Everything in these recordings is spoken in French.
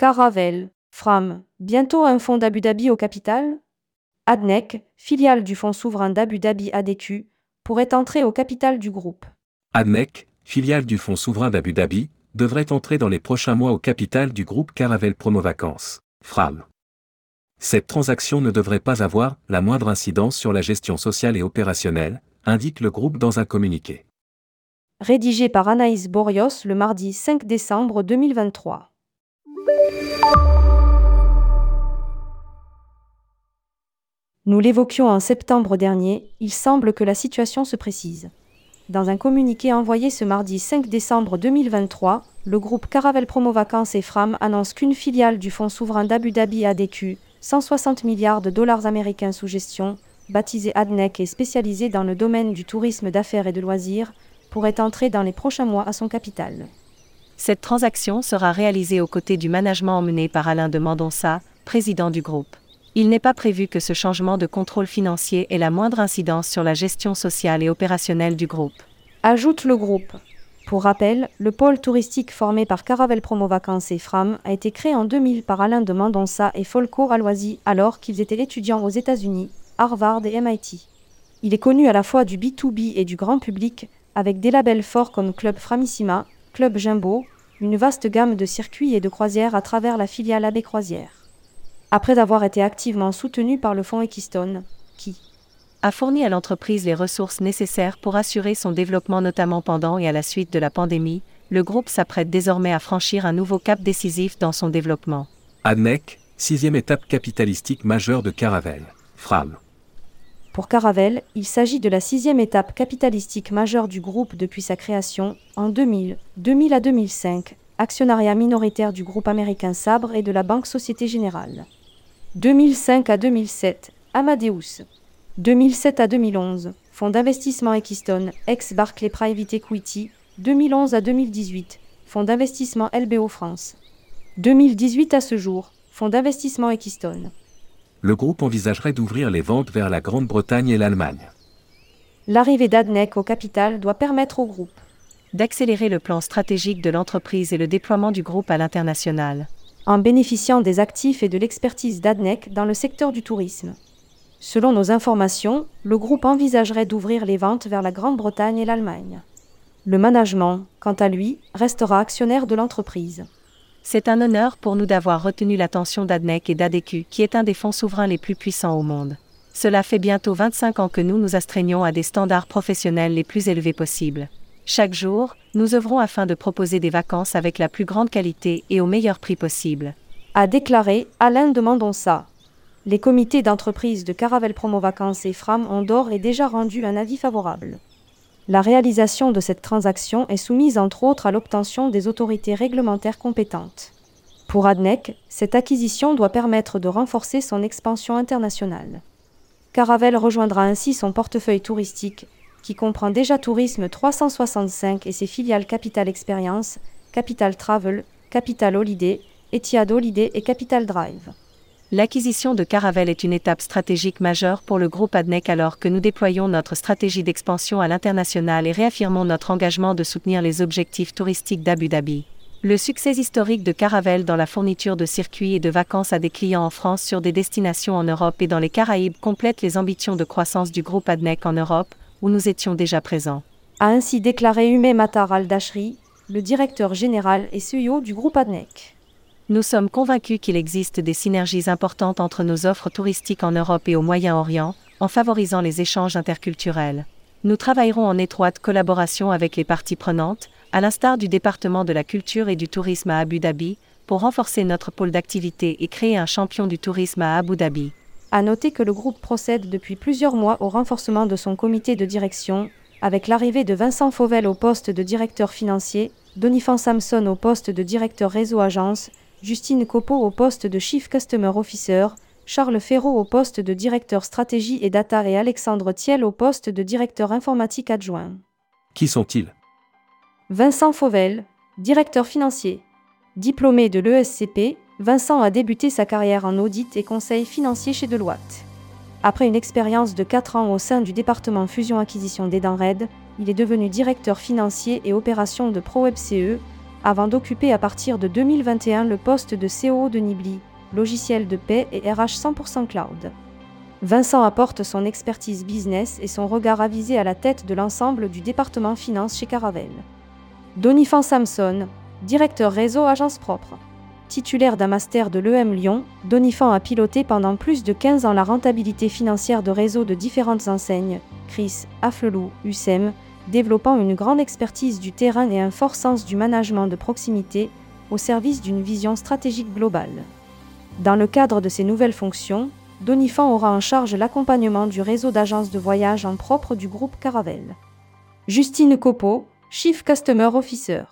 Caravel, Fram, bientôt un fonds d'Abu Dhabi au capital? Adnec, filiale du fonds souverain d'Abu Dhabi ADQ, pourrait entrer au capital du groupe. Adnec, filiale du fonds souverain d'Abu Dhabi, devrait entrer dans les prochains mois au capital du groupe Caravel Promo Vacances, FRAM. Cette transaction ne devrait pas avoir la moindre incidence sur la gestion sociale et opérationnelle, indique le groupe dans un communiqué. Rédigé par Anaïs Borios le mardi 5 décembre 2023. Nous l'évoquions en septembre dernier, il semble que la situation se précise. Dans un communiqué envoyé ce mardi 5 décembre 2023, le groupe Caravel Promo Vacances et Fram annonce qu'une filiale du fonds souverain d'Abu Dhabi ADQ, 160 milliards de dollars américains sous gestion, baptisée ADNEC et spécialisée dans le domaine du tourisme d'affaires et de loisirs, pourrait entrer dans les prochains mois à son capital. Cette transaction sera réalisée aux côtés du management emmené par Alain de Mandonça, président du groupe. Il n'est pas prévu que ce changement de contrôle financier ait la moindre incidence sur la gestion sociale et opérationnelle du groupe. Ajoute le groupe. Pour rappel, le pôle touristique formé par Caravel Promo Vacances et Fram a été créé en 2000 par Alain de Mandonça et Folco Aloisi alors qu'ils étaient étudiants aux États-Unis, Harvard et MIT. Il est connu à la fois du B2B et du grand public, avec des labels forts comme Club Framissima, Club Jimbo, une vaste gamme de circuits et de croisières à travers la filiale AB Croisière après avoir été activement soutenu par le fonds Equistone, qui a fourni à l'entreprise les ressources nécessaires pour assurer son développement notamment pendant et à la suite de la pandémie, le groupe s'apprête désormais à franchir un nouveau cap décisif dans son développement. ADNEC, sixième étape capitalistique majeure de Caravel, FRAM. Pour Caravel, il s'agit de la sixième étape capitalistique majeure du groupe depuis sa création, en 2000, 2000 à 2005, actionnariat minoritaire du groupe américain Sabre et de la Banque Société Générale. 2005 à 2007, Amadeus. 2007 à 2011, Fonds d'investissement Equistone, ex-Barclay Private Equity. 2011 à 2018, Fonds d'investissement LBO France. 2018 à ce jour, Fonds d'investissement Equistone. Le groupe envisagerait d'ouvrir les ventes vers la Grande-Bretagne et l'Allemagne. L'arrivée d'Adnec au capital doit permettre au groupe d'accélérer le plan stratégique de l'entreprise et le déploiement du groupe à l'international en bénéficiant des actifs et de l'expertise d'ADNEC dans le secteur du tourisme. Selon nos informations, le groupe envisagerait d'ouvrir les ventes vers la Grande-Bretagne et l'Allemagne. Le management, quant à lui, restera actionnaire de l'entreprise. C'est un honneur pour nous d'avoir retenu l'attention d'ADNEC et d'ADQ, qui est un des fonds souverains les plus puissants au monde. Cela fait bientôt 25 ans que nous nous astreignons à des standards professionnels les plus élevés possibles. Chaque jour, nous œuvrons afin de proposer des vacances avec la plus grande qualité et au meilleur prix possible. A déclaré Alain de Mandonça. Les comités d'entreprise de Caravel Promo Vacances et Fram ont d'or et déjà rendu un avis favorable. La réalisation de cette transaction est soumise entre autres à l'obtention des autorités réglementaires compétentes. Pour Adnec, cette acquisition doit permettre de renforcer son expansion internationale. Caravel rejoindra ainsi son portefeuille touristique qui comprend déjà Tourisme 365 et ses filiales Capital Experience, Capital Travel, Capital Holiday, Etihad Holiday et Capital Drive. L'acquisition de Caravel est une étape stratégique majeure pour le groupe ADNEC alors que nous déployons notre stratégie d'expansion à l'international et réaffirmons notre engagement de soutenir les objectifs touristiques d'Abu Dhabi. Le succès historique de Caravel dans la fourniture de circuits et de vacances à des clients en France sur des destinations en Europe et dans les Caraïbes complète les ambitions de croissance du groupe ADNEC en Europe, où nous étions déjà présents. A ainsi déclaré Hume Matar al-Dashri, le directeur général et CEO du groupe ADNEC. Nous sommes convaincus qu'il existe des synergies importantes entre nos offres touristiques en Europe et au Moyen-Orient, en favorisant les échanges interculturels. Nous travaillerons en étroite collaboration avec les parties prenantes, à l'instar du département de la culture et du tourisme à Abu Dhabi, pour renforcer notre pôle d'activité et créer un champion du tourisme à Abu Dhabi. À noter que le groupe procède depuis plusieurs mois au renforcement de son comité de direction, avec l'arrivée de Vincent Fauvel au poste de directeur financier, Donifan Samson au poste de directeur réseau agence, Justine Copeau au poste de Chief Customer Officer, Charles Ferraud au poste de directeur stratégie et data et Alexandre Thiel au poste de directeur informatique adjoint. Qui sont-ils? Vincent Fauvel, directeur financier. Diplômé de l'ESCP, Vincent a débuté sa carrière en audit et conseil financier chez Deloitte. Après une expérience de 4 ans au sein du département fusion-acquisition d'Edenred, il est devenu directeur financier et opération de ProWebCE, avant d'occuper à partir de 2021 le poste de COO de Nibli, logiciel de paix et RH 100% cloud. Vincent apporte son expertise business et son regard avisé à la tête de l'ensemble du département finance chez Caravel. Donifan Samson, directeur réseau agence propre. Titulaire d'un master de l'EM Lyon, Donifan a piloté pendant plus de 15 ans la rentabilité financière de réseaux de différentes enseignes, Chris, Afflelou, USEM, développant une grande expertise du terrain et un fort sens du management de proximité au service d'une vision stratégique globale. Dans le cadre de ses nouvelles fonctions, Donifan aura en charge l'accompagnement du réseau d'agences de voyage en propre du groupe Caravel. Justine Copeau, Chief Customer Officer.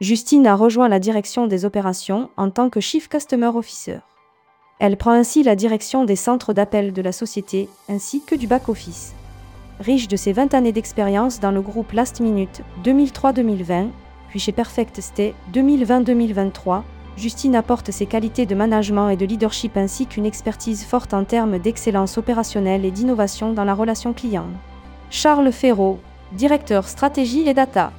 Justine a rejoint la direction des opérations en tant que Chief Customer Officer. Elle prend ainsi la direction des centres d'appel de la société ainsi que du back-office. Riche de ses 20 années d'expérience dans le groupe Last Minute 2003-2020, puis chez Perfect Stay 2020-2023, Justine apporte ses qualités de management et de leadership ainsi qu'une expertise forte en termes d'excellence opérationnelle et d'innovation dans la relation client. Charles Ferraud, directeur stratégie et data.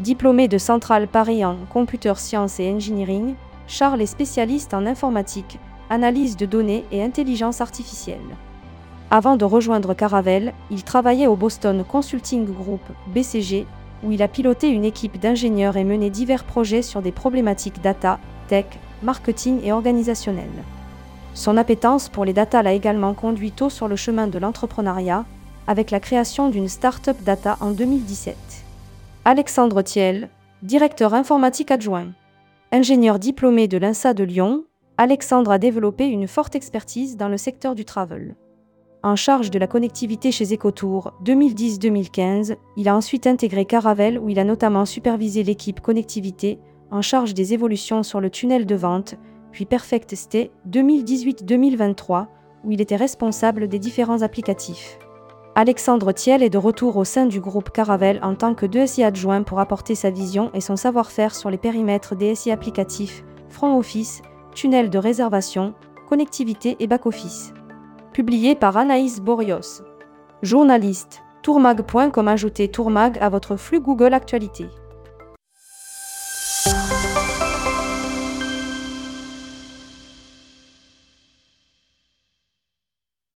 Diplômé de Centrale Paris en Computer Science et Engineering, Charles est spécialiste en informatique, analyse de données et intelligence artificielle. Avant de rejoindre Caravel, il travaillait au Boston Consulting Group, BCG, où il a piloté une équipe d'ingénieurs et mené divers projets sur des problématiques data, tech, marketing et organisationnel. Son appétence pour les data l'a également conduit tôt sur le chemin de l'entrepreneuriat, avec la création d'une start-up data en 2017. Alexandre Thiel, directeur informatique adjoint. Ingénieur diplômé de l'INSA de Lyon, Alexandre a développé une forte expertise dans le secteur du travel. En charge de la connectivité chez Ecotour 2010-2015, il a ensuite intégré Caravel où il a notamment supervisé l'équipe connectivité en charge des évolutions sur le tunnel de vente, puis Perfect Stay 2018-2023, où il était responsable des différents applicatifs. Alexandre Thiel est de retour au sein du groupe Caravel en tant que DSI adjoint pour apporter sa vision et son savoir-faire sur les périmètres DSI applicatifs, front office, tunnel de réservation, connectivité et back-office. Publié par Anaïs Borios. Journaliste, tourmag.com ajoutez tourmag à votre flux Google Actualité.